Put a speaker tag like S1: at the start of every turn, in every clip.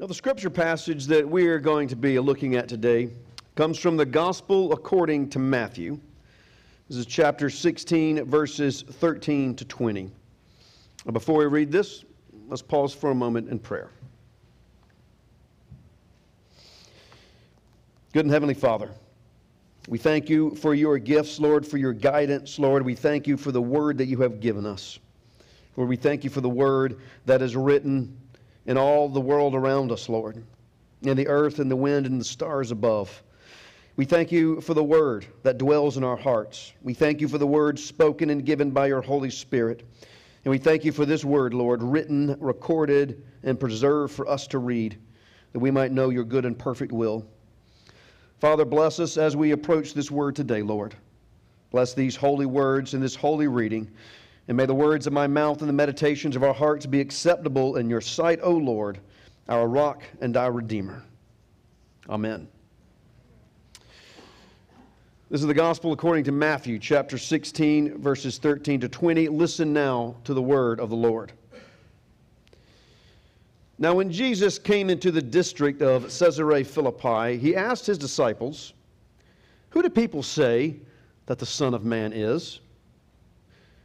S1: Now, the scripture passage that we are going to be looking at today comes from the Gospel according to Matthew. This is chapter 16, verses 13 to 20. Now, before we read this, let's pause for a moment in prayer. Good and Heavenly Father, we thank you for your gifts, Lord, for your guidance, Lord. We thank you for the word that you have given us. Lord, we thank you for the word that is written in all the world around us, Lord, in the earth and the wind and the stars above. We thank you for the word that dwells in our hearts. We thank you for the word spoken and given by your Holy Spirit. And we thank you for this word, Lord, written, recorded, and preserved for us to read, that we might know your good and perfect will. Father, bless us as we approach this word today, Lord. Bless these holy words and this holy reading. And may the words of my mouth and the meditations of our hearts be acceptable in your sight, O Lord, our rock and our redeemer. Amen. This is the gospel according to Matthew chapter 16, verses 13 to 20. Listen now to the word of the Lord. Now, when Jesus came into the district of Caesarea Philippi, he asked his disciples, Who do people say that the Son of Man is?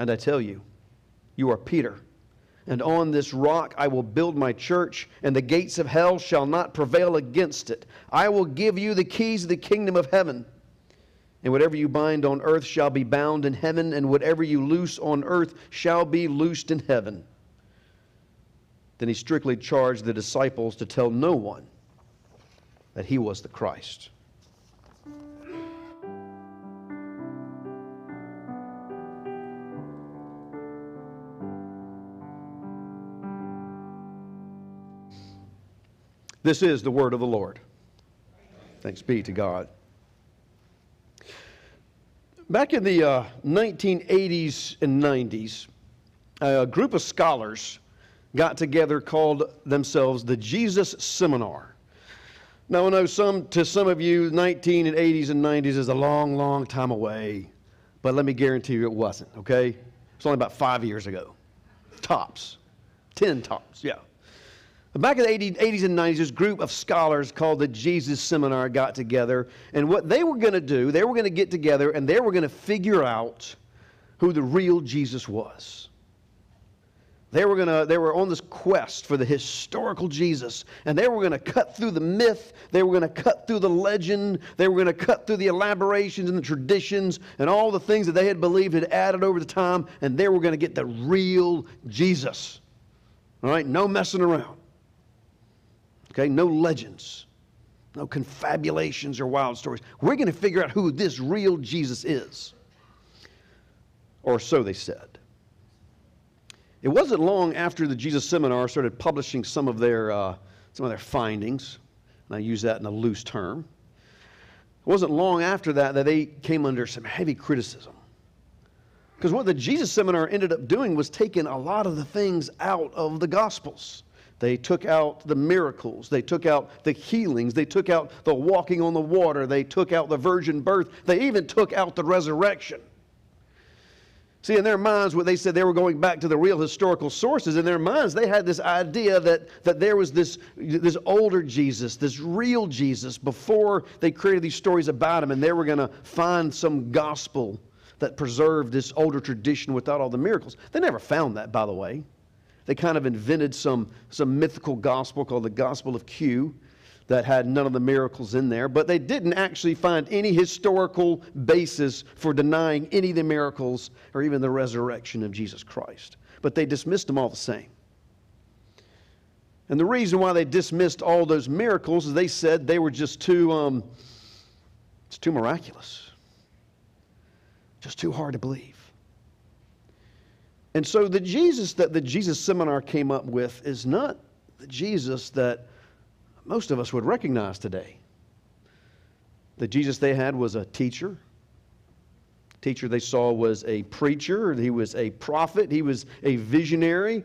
S1: And I tell you, you are Peter. And on this rock I will build my church, and the gates of hell shall not prevail against it. I will give you the keys of the kingdom of heaven. And whatever you bind on earth shall be bound in heaven, and whatever you loose on earth shall be loosed in heaven. Then he strictly charged the disciples to tell no one that he was the Christ. This is the word of the Lord. Thanks be to God. Back in the uh, 1980s and 90s, a group of scholars got together called themselves the Jesus Seminar. Now, I know some, to some of you, 1980s and 90s is a long, long time away, but let me guarantee you it wasn't, okay? It's only about five years ago. Tops. 10 tops, yeah. Back in the 80s and 90s, this group of scholars called the Jesus Seminar got together, and what they were going to do, they were going to get together and they were going to figure out who the real Jesus was. They were, gonna, they were on this quest for the historical Jesus, and they were going to cut through the myth, they were going to cut through the legend, they were going to cut through the elaborations and the traditions and all the things that they had believed had added over the time, and they were going to get the real Jesus. All right, no messing around. Okay, no legends, no confabulations or wild stories. We're going to figure out who this real Jesus is. Or so they said. It wasn't long after the Jesus Seminar started publishing some of their, uh, some of their findings, and I use that in a loose term. It wasn't long after that that they came under some heavy criticism. Because what the Jesus Seminar ended up doing was taking a lot of the things out of the Gospels. They took out the miracles. They took out the healings. They took out the walking on the water. They took out the virgin birth. They even took out the resurrection. See, in their minds, what they said they were going back to the real historical sources. In their minds, they had this idea that, that there was this, this older Jesus, this real Jesus, before they created these stories about him, and they were going to find some gospel that preserved this older tradition without all the miracles. They never found that, by the way. They kind of invented some, some mythical gospel called the Gospel of Q that had none of the miracles in there, but they didn't actually find any historical basis for denying any of the miracles or even the resurrection of Jesus Christ. But they dismissed them all the same. And the reason why they dismissed all those miracles is they said they were just too, um, it's too miraculous, just too hard to believe. And so the Jesus that the Jesus seminar came up with is not the Jesus that most of us would recognize today. The Jesus they had was a teacher. Teacher they saw was a preacher, he was a prophet, he was a visionary.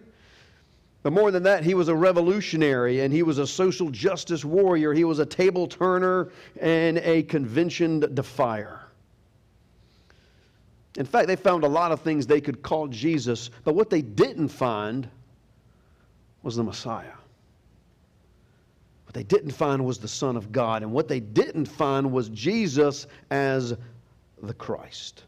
S1: But more than that, he was a revolutionary and he was a social justice warrior. He was a table turner and a convention defier. In fact, they found a lot of things they could call Jesus, but what they didn't find was the Messiah. What they didn't find was the Son of God, and what they didn't find was Jesus as the Christ.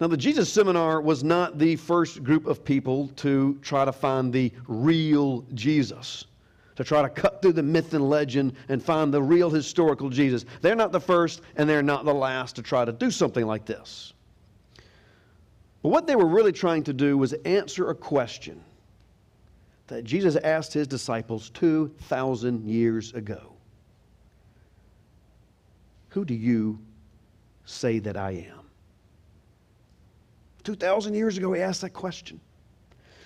S1: Now, the Jesus Seminar was not the first group of people to try to find the real Jesus, to try to cut through the myth and legend and find the real historical Jesus. They're not the first and they're not the last to try to do something like this. But what they were really trying to do was answer a question that Jesus asked his disciples 2,000 years ago Who do you say that I am? 2,000 years ago, he asked that question.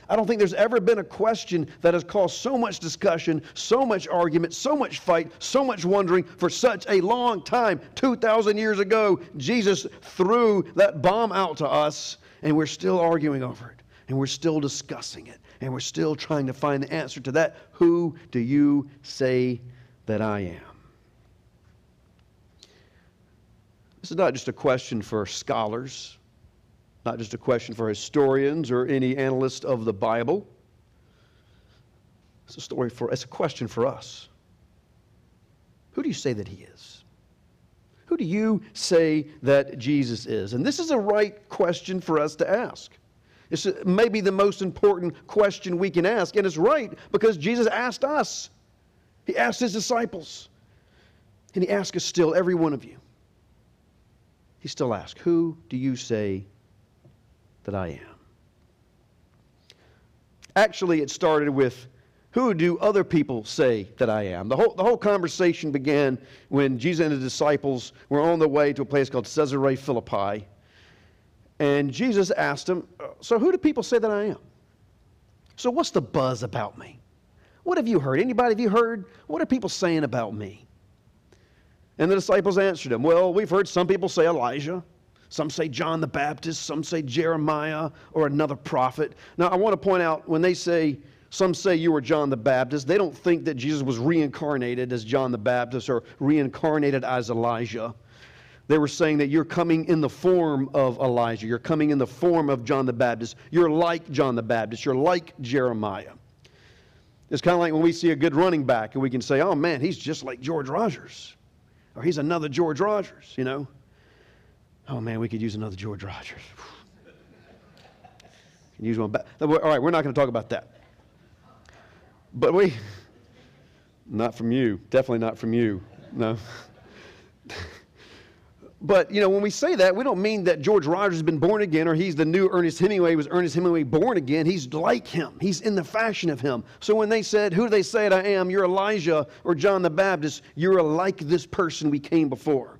S1: I don't think there's ever been a question that has caused so much discussion, so much argument, so much fight, so much wondering for such a long time. 2,000 years ago, Jesus threw that bomb out to us, and we're still arguing over it, and we're still discussing it, and we're still trying to find the answer to that. Who do you say that I am? This is not just a question for scholars not just a question for historians or any analyst of the Bible. It's a story for it's a question for us. Who do you say that he is? Who do you say that Jesus is? And this is a right question for us to ask. It's maybe the most important question we can ask, and it's right because Jesus asked us. He asked his disciples. And he asks us still, every one of you. He still asks, Who do you say that I am. Actually, it started with who do other people say that I am? The whole, the whole conversation began when Jesus and his disciples were on their way to a place called Caesarea Philippi. And Jesus asked them, uh, So who do people say that I am? So what's the buzz about me? What have you heard? Anybody have you heard? What are people saying about me? And the disciples answered him, Well, we've heard some people say Elijah. Some say John the Baptist, some say Jeremiah or another prophet. Now, I want to point out when they say, some say you were John the Baptist, they don't think that Jesus was reincarnated as John the Baptist or reincarnated as Elijah. They were saying that you're coming in the form of Elijah. You're coming in the form of John the Baptist. You're like John the Baptist. You're like Jeremiah. It's kind of like when we see a good running back and we can say, oh man, he's just like George Rogers. Or he's another George Rogers, you know. Oh man, we could use another George Rogers. use one back. All right, we're not going to talk about that. But we, not from you, definitely not from you. No. but you know, when we say that, we don't mean that George Rogers has been born again, or he's the new Ernest Hemingway. Was Ernest Hemingway born again? He's like him. He's in the fashion of him. So when they said, "Who do they say I am?" You're Elijah or John the Baptist. You're like this person we came before.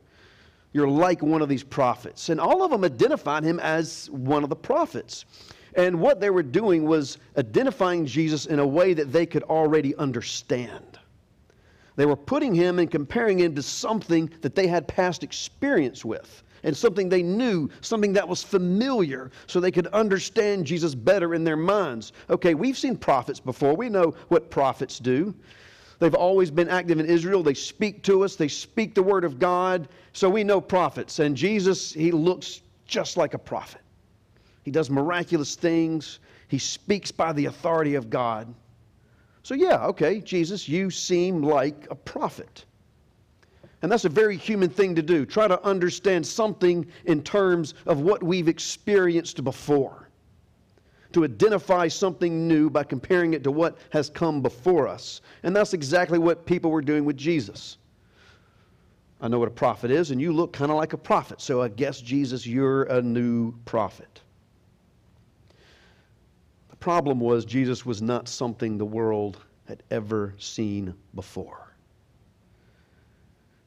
S1: You're like one of these prophets. And all of them identified him as one of the prophets. And what they were doing was identifying Jesus in a way that they could already understand. They were putting him and comparing him to something that they had past experience with and something they knew, something that was familiar, so they could understand Jesus better in their minds. Okay, we've seen prophets before. We know what prophets do. They've always been active in Israel. They speak to us, they speak the word of God. So we know prophets. And Jesus, he looks just like a prophet. He does miraculous things, he speaks by the authority of God. So, yeah, okay, Jesus, you seem like a prophet. And that's a very human thing to do. Try to understand something in terms of what we've experienced before to identify something new by comparing it to what has come before us. And that's exactly what people were doing with Jesus. I know what a prophet is, and you look kind of like a prophet. So I guess, Jesus, you're a new prophet. The problem was, Jesus was not something the world had ever seen before.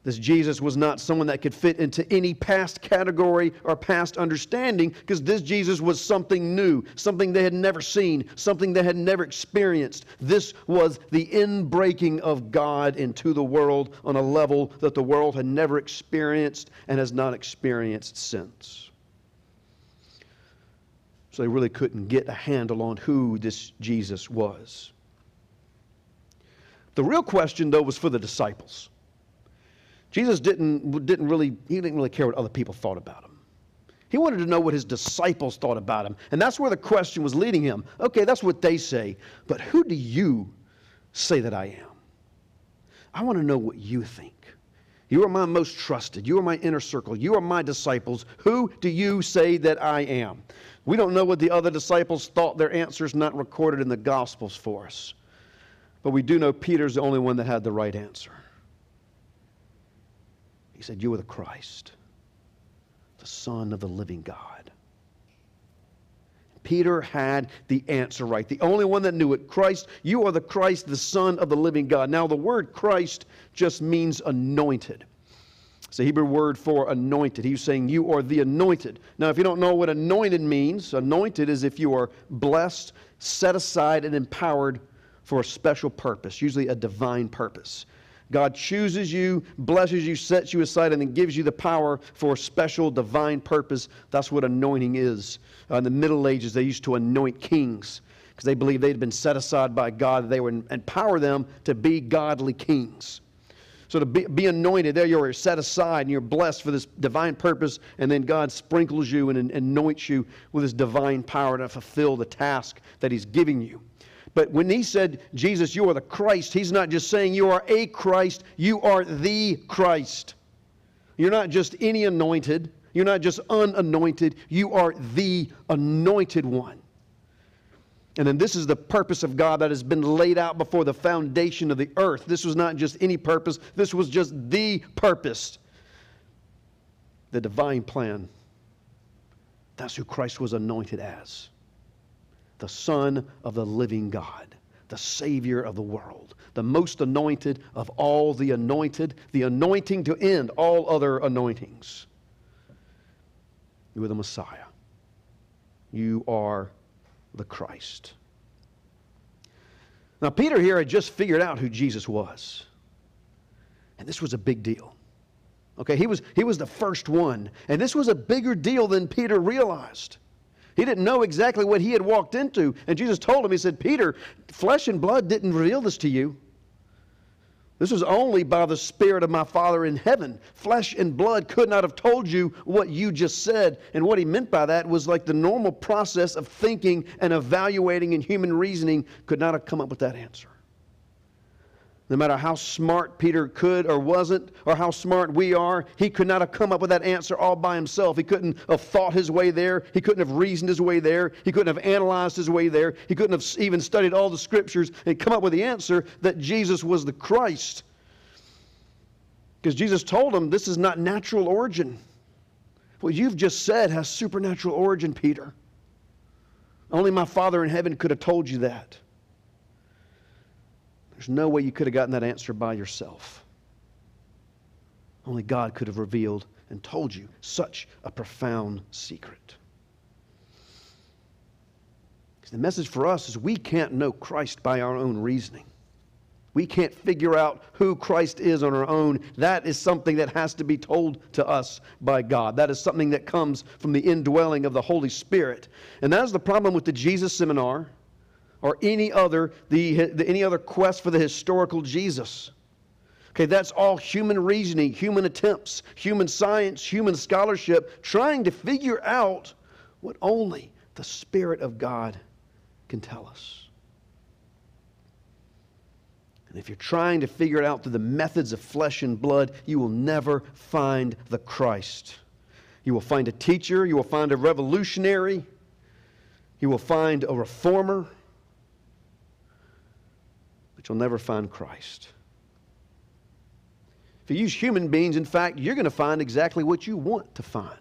S1: This Jesus was not someone that could fit into any past category or past understanding because this Jesus was something new, something they had never seen, something they had never experienced. This was the inbreaking of God into the world on a level that the world had never experienced and has not experienced since. So they really couldn't get a handle on who this Jesus was. The real question, though, was for the disciples. Jesus didn't, didn't really, he didn't really care what other people thought about him. He wanted to know what his disciples thought about him. And that's where the question was leading him. Okay, that's what they say. But who do you say that I am? I want to know what you think. You are my most trusted. You are my inner circle. You are my disciples. Who do you say that I am? We don't know what the other disciples thought. Their answer is not recorded in the Gospels for us. But we do know Peter's the only one that had the right answer. He said, You are the Christ, the Son of the living God. Peter had the answer right. The only one that knew it. Christ, you are the Christ, the Son of the living God. Now, the word Christ just means anointed. It's a Hebrew word for anointed. He's saying you are the anointed. Now, if you don't know what anointed means, anointed is if you are blessed, set aside, and empowered for a special purpose, usually a divine purpose. God chooses you, blesses you, sets you aside, and then gives you the power for a special divine purpose. That's what anointing is. Uh, in the Middle Ages, they used to anoint kings because they believed they'd been set aside by God. They would empower them to be godly kings. So to be, be anointed, there you're set aside and you're blessed for this divine purpose, and then God sprinkles you and, and anoints you with his divine power to fulfill the task that he's giving you. But when he said, Jesus, you are the Christ, he's not just saying you are a Christ, you are the Christ. You're not just any anointed, you're not just unanointed, you are the anointed one. And then this is the purpose of God that has been laid out before the foundation of the earth. This was not just any purpose, this was just the purpose. The divine plan. That's who Christ was anointed as the Son of the living God, the Savior of the world, the most anointed of all the anointed, the anointing to end all other anointings. You are the Messiah. You are the Christ. Now, Peter here had just figured out who Jesus was. And this was a big deal. Okay, he was, he was the first one. And this was a bigger deal than Peter realized. He didn't know exactly what he had walked into. And Jesus told him, He said, Peter, flesh and blood didn't reveal this to you. This was only by the Spirit of my Father in heaven. Flesh and blood could not have told you what you just said. And what he meant by that was like the normal process of thinking and evaluating and human reasoning could not have come up with that answer. No matter how smart Peter could or wasn't, or how smart we are, he could not have come up with that answer all by himself. He couldn't have thought his way there. He couldn't have reasoned his way there. He couldn't have analyzed his way there. He couldn't have even studied all the scriptures and come up with the answer that Jesus was the Christ. Because Jesus told him this is not natural origin. What you've just said has supernatural origin, Peter. Only my Father in heaven could have told you that. There's no way you could have gotten that answer by yourself. Only God could have revealed and told you such a profound secret. The message for us is we can't know Christ by our own reasoning. We can't figure out who Christ is on our own. That is something that has to be told to us by God. That is something that comes from the indwelling of the Holy Spirit. And that is the problem with the Jesus seminar or any other, the, the, any other quest for the historical Jesus. Okay, that's all human reasoning, human attempts, human science, human scholarship, trying to figure out what only the Spirit of God can tell us. And if you're trying to figure it out through the methods of flesh and blood, you will never find the Christ. You will find a teacher, you will find a revolutionary, you will find a reformer but you'll never find Christ. If you use human beings, in fact, you're going to find exactly what you want to find.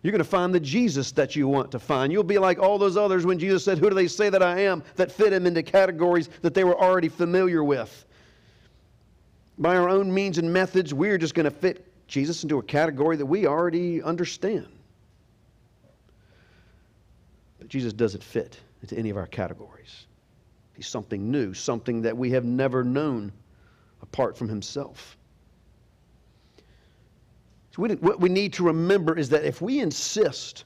S1: You're going to find the Jesus that you want to find. You'll be like all those others when Jesus said, Who do they say that I am? that fit him into categories that they were already familiar with. by our own means and methods, we're just going to fit Jesus into a category that we already understand. But Jesus doesn't fit into any of our categories. He's something new, something that we have never known apart from Himself. So we, what we need to remember is that if we insist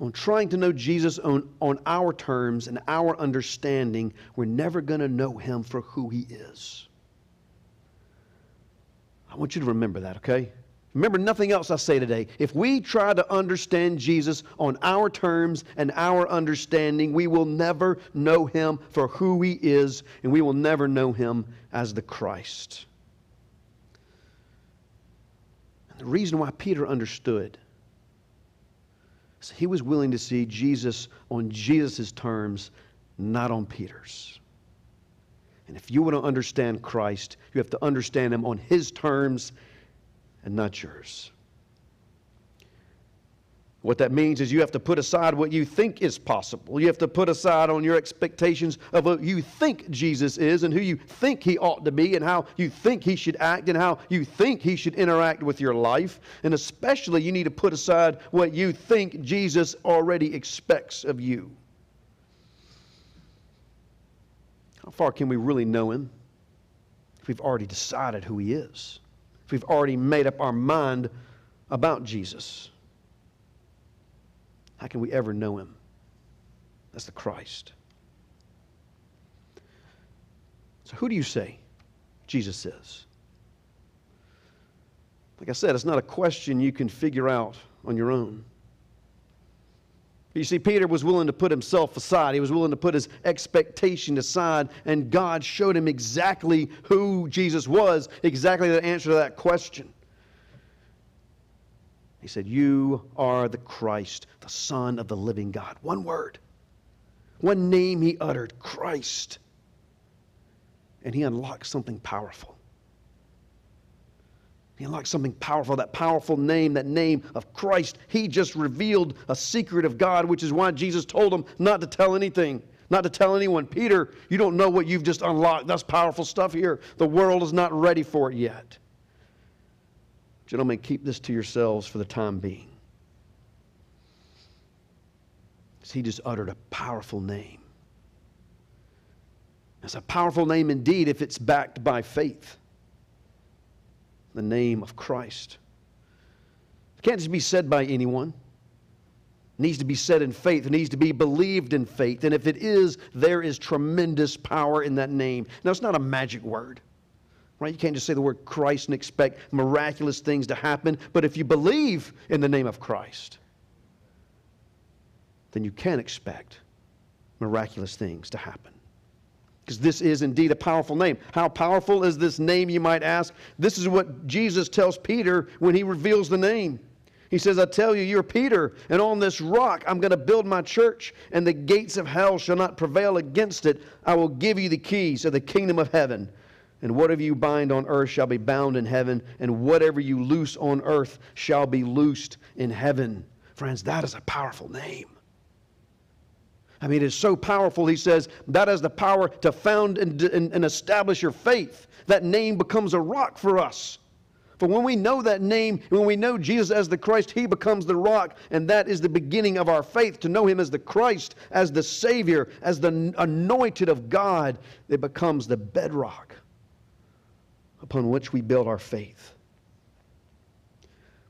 S1: on trying to know Jesus on, on our terms and our understanding, we're never going to know Him for who He is. I want you to remember that, okay? Remember nothing else I say today. If we try to understand Jesus on our terms and our understanding, we will never know him for who he is, and we will never know him as the Christ. And the reason why Peter understood is he was willing to see Jesus on Jesus' terms, not on Peter's. And if you want to understand Christ, you have to understand him on his terms and not yours. What that means is you have to put aside what you think is possible. You have to put aside on your expectations of what you think Jesus is and who you think he ought to be and how you think he should act and how you think he should interact with your life. And especially, you need to put aside what you think Jesus already expects of you. How far can we really know him if we've already decided who he is? If we've already made up our mind about Jesus? How can we ever know him? That's the Christ. So, who do you say Jesus is? Like I said, it's not a question you can figure out on your own. You see, Peter was willing to put himself aside. He was willing to put his expectation aside, and God showed him exactly who Jesus was, exactly the answer to that question. He said, You are the Christ, the Son of the living God. One word, one name he uttered Christ. And he unlocked something powerful. He unlocked something powerful, that powerful name, that name of Christ. He just revealed a secret of God, which is why Jesus told him not to tell anything, not to tell anyone. Peter, you don't know what you've just unlocked. That's powerful stuff here. The world is not ready for it yet. Gentlemen, keep this to yourselves for the time being. He just uttered a powerful name. It's a powerful name indeed if it's backed by faith the name of Christ. It can't just be said by anyone. It needs to be said in faith. It needs to be believed in faith. And if it is, there is tremendous power in that name. Now, it's not a magic word. Right? You can't just say the word Christ and expect miraculous things to happen. But if you believe in the name of Christ, then you can expect miraculous things to happen because this is indeed a powerful name. How powerful is this name, you might ask? This is what Jesus tells Peter when he reveals the name. He says, I tell you, you're Peter, and on this rock I'm going to build my church, and the gates of hell shall not prevail against it. I will give you the keys of the kingdom of heaven. And whatever you bind on earth shall be bound in heaven, and whatever you loose on earth shall be loosed in heaven. Friends, that is a powerful name. I mean, it's so powerful. He says that has the power to found and, and, and, establish your faith. That name becomes a rock for us. For when we know that name, when we know Jesus as the Christ, He becomes the rock, and that is the beginning of our faith. To know Him as the Christ, as the Savior, as the anointed of God, it becomes the bedrock upon which we build our faith.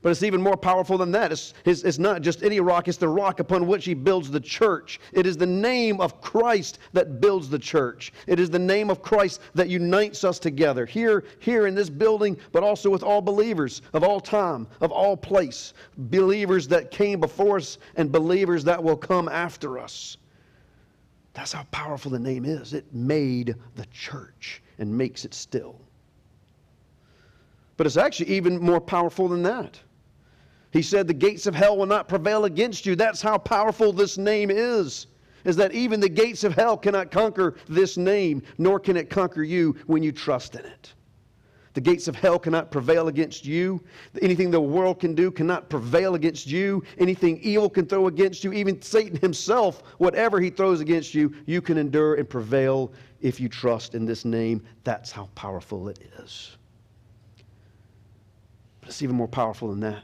S1: But it's even more powerful than that. It's, it's, it's, not just any rock, it's the rock upon which he builds the church. It is the name of Christ that builds the church. It is the name of Christ that unites us together, here, here in this building, but also with all believers of all time, of all place. Believers that came before us and believers that will come after us. That's how powerful the name is. It made the church and makes it still. But it's actually even more powerful than that. He said, The gates of hell will not prevail against you. That's how powerful this name is. Is that even the gates of hell cannot conquer this name, nor can it conquer you when you trust in it. The gates of hell cannot prevail against you. Anything the world can do cannot prevail against you. Anything evil can throw against you, even Satan himself, whatever he throws against you, you can endure and prevail if you trust in this name. That's how powerful it is. But It's even more powerful than that.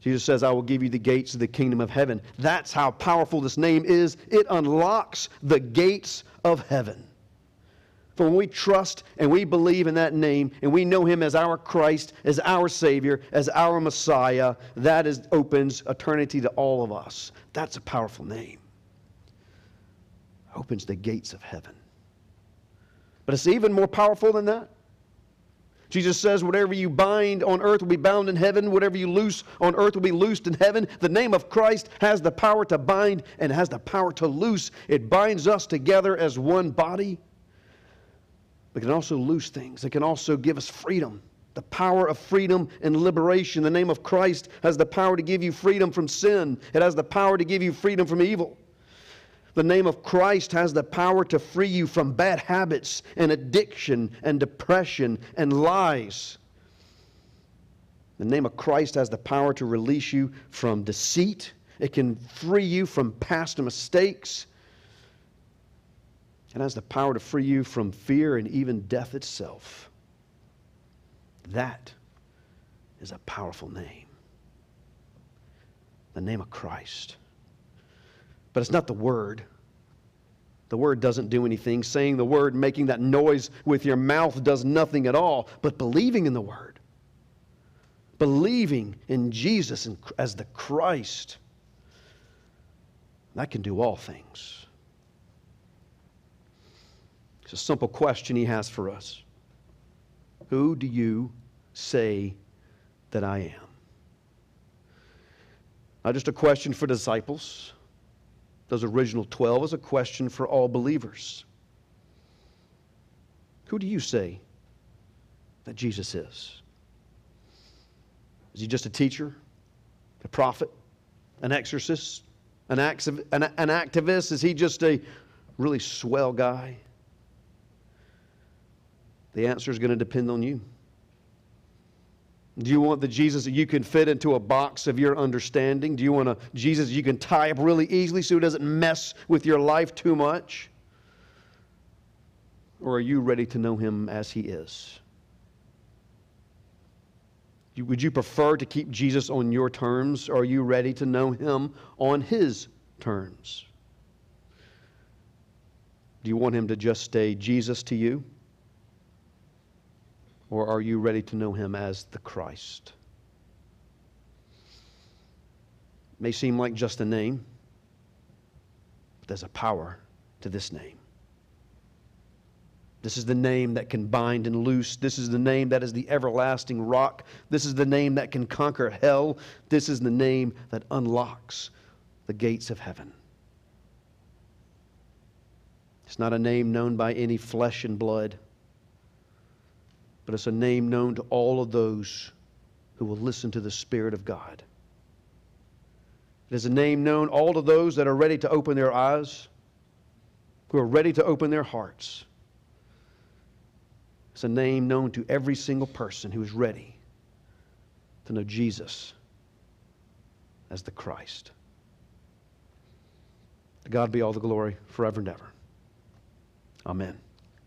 S1: Jesus says, I will give you the gates of the kingdom of heaven. That's how powerful this name is. It unlocks the gates of heaven. For when we trust and we believe in that name and we know Him as our Christ, as our Savior, as our Messiah, that is, opens eternity to all of us. That's a powerful name. Opens the gates of heaven. But it's even more powerful than that. Jesus says, Whatever you bind on earth will be bound in heaven. Whatever you loose on earth will be loosed in heaven. The name of Christ has the power to bind and has the power to loose. It binds us together as one body. But it can also loose things, it can also give us freedom. The power of freedom and liberation. The name of Christ has the power to give you freedom from sin, it has the power to give you freedom from evil. The name of Christ has the power to free you from bad habits and addiction and depression and lies. The name of Christ has the power to release you from deceit. It can free you from past mistakes. It has the power to free you from fear and even death itself. That is a powerful name. The name of Christ. But it's not the word. The word doesn't do anything. Saying the word, making that noise with your mouth does nothing at all. But believing in the word, believing in Jesus as the Christ, that can do all things. It's a simple question he has for us Who do you say that I am? Not just a question for disciples those original 12 is a question for all believers. Who do you say that Jesus is? Is he just a teacher, a prophet, an exorcist, an, an, an activist? Is he just a really swell guy? The answer is going to depend on you. Do you want the Jesus that you can fit into a box of your understanding? Do you want a Jesus you can tie up really easily so it doesn't mess with your life too much? Or are you ready to know him as he is? Would you prefer to keep Jesus on your terms? Or are you ready to know him on his terms? Do you want him to just stay Jesus to you? Or are you ready to know him as the Christ? It may seem like just a name, but there's a power to this name. This is the name that can bind and loose. This is the name that is the everlasting rock. This is the name that can conquer hell. This is the name that unlocks the gates of heaven. It's not a name known by any flesh and blood but it's a name known to all of those who will listen to the Spirit of God. It is a name known all to those that are ready to open their eyes, who are ready to open their hearts. It's a name known to every single person who is ready to know Jesus as the Christ. To God be all the glory forever and ever. Amen.